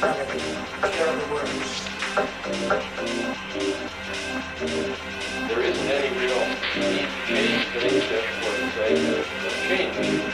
There isn't any real need to change things except for the sake of change.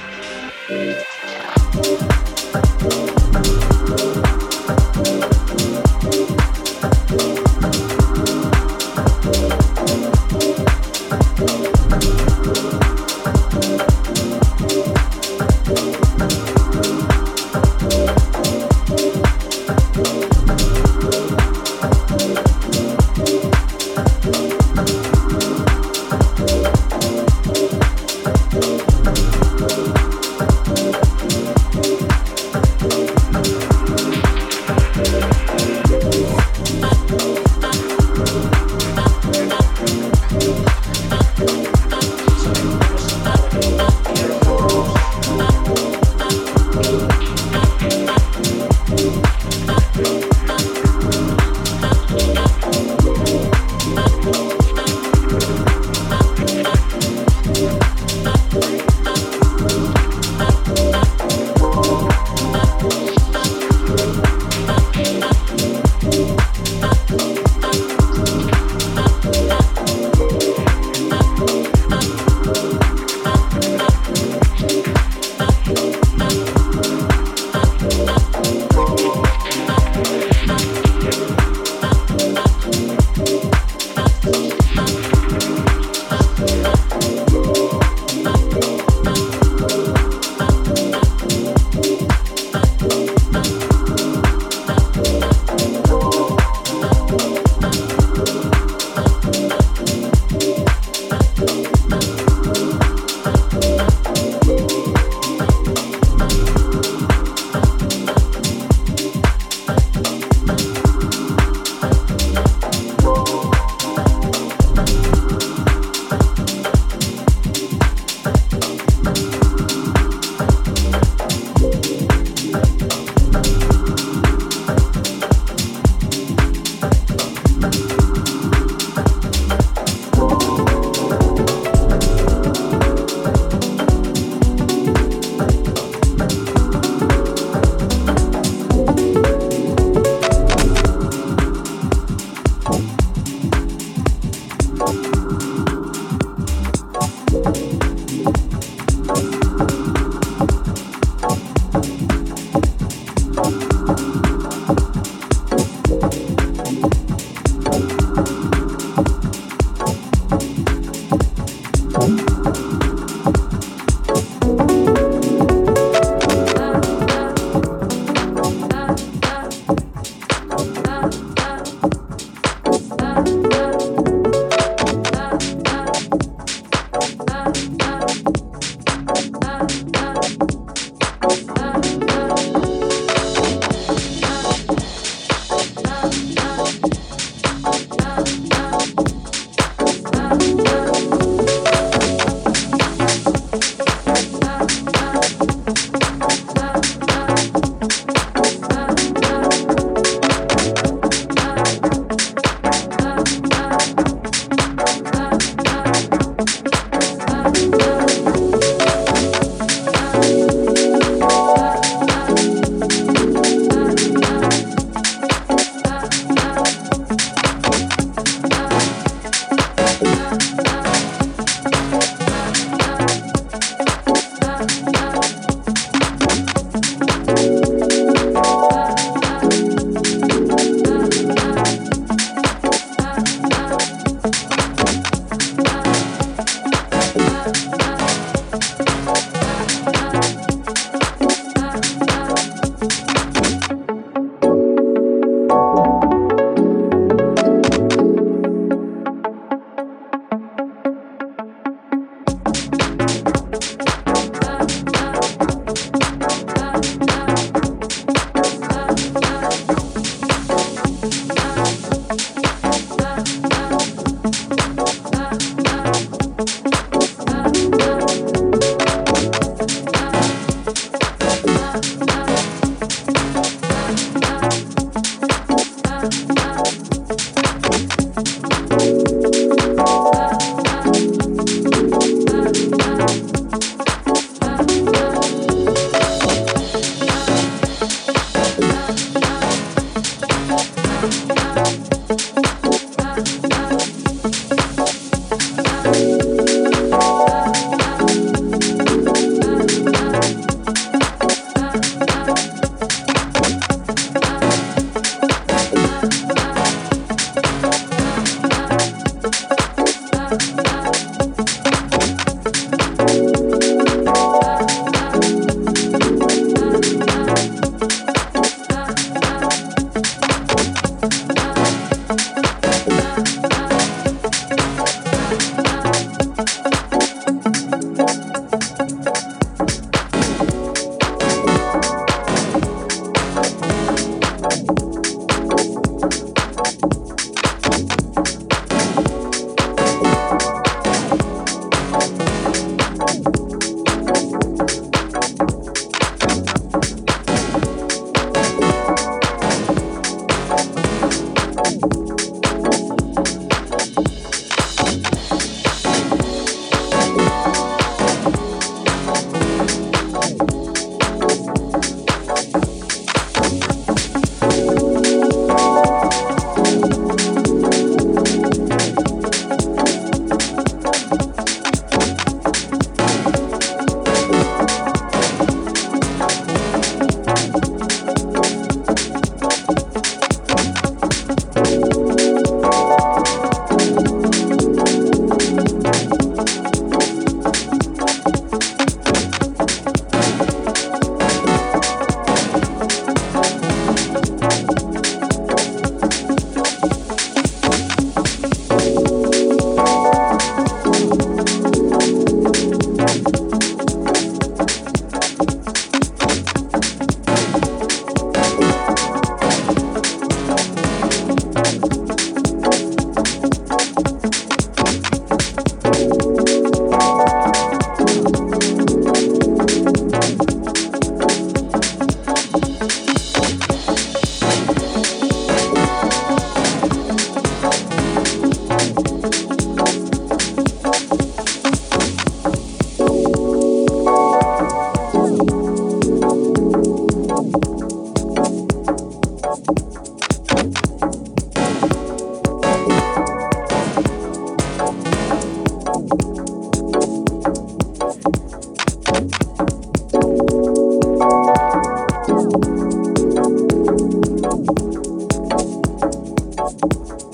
Bye.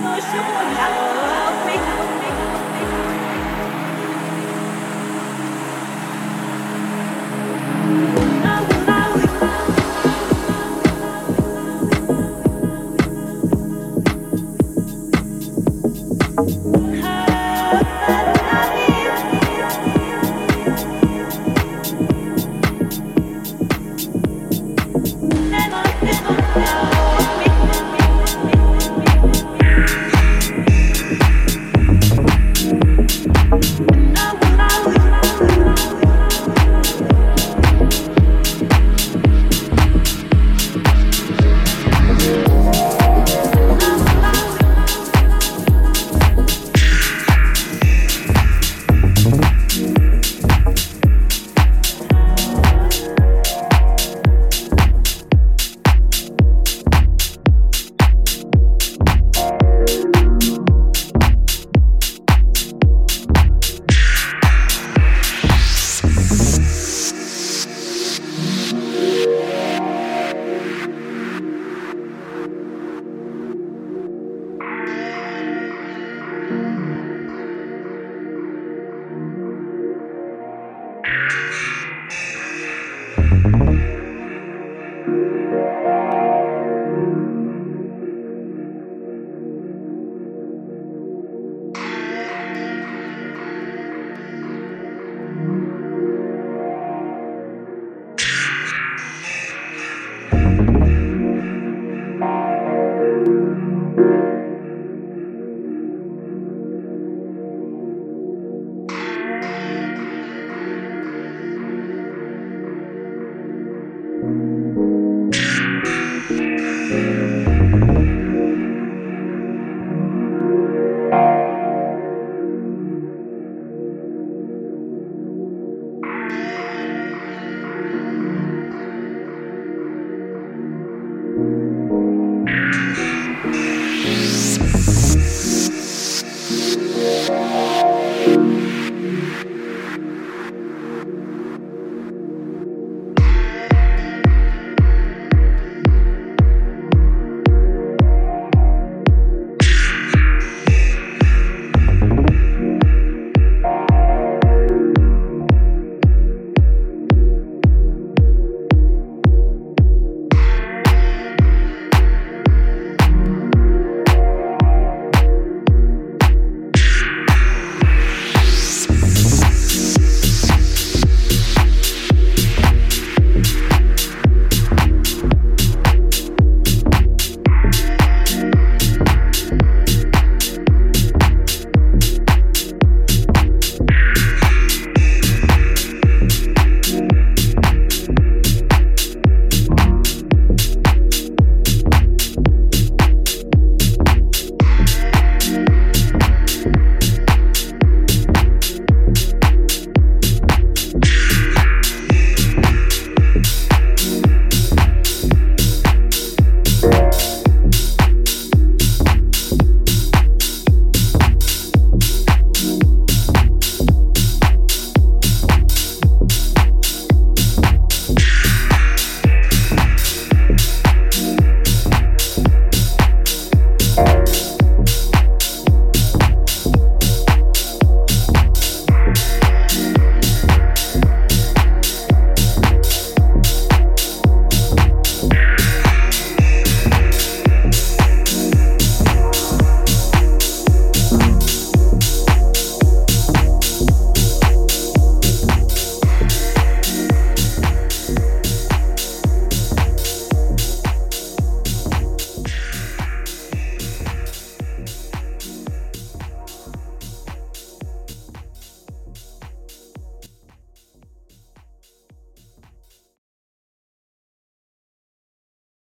我说霍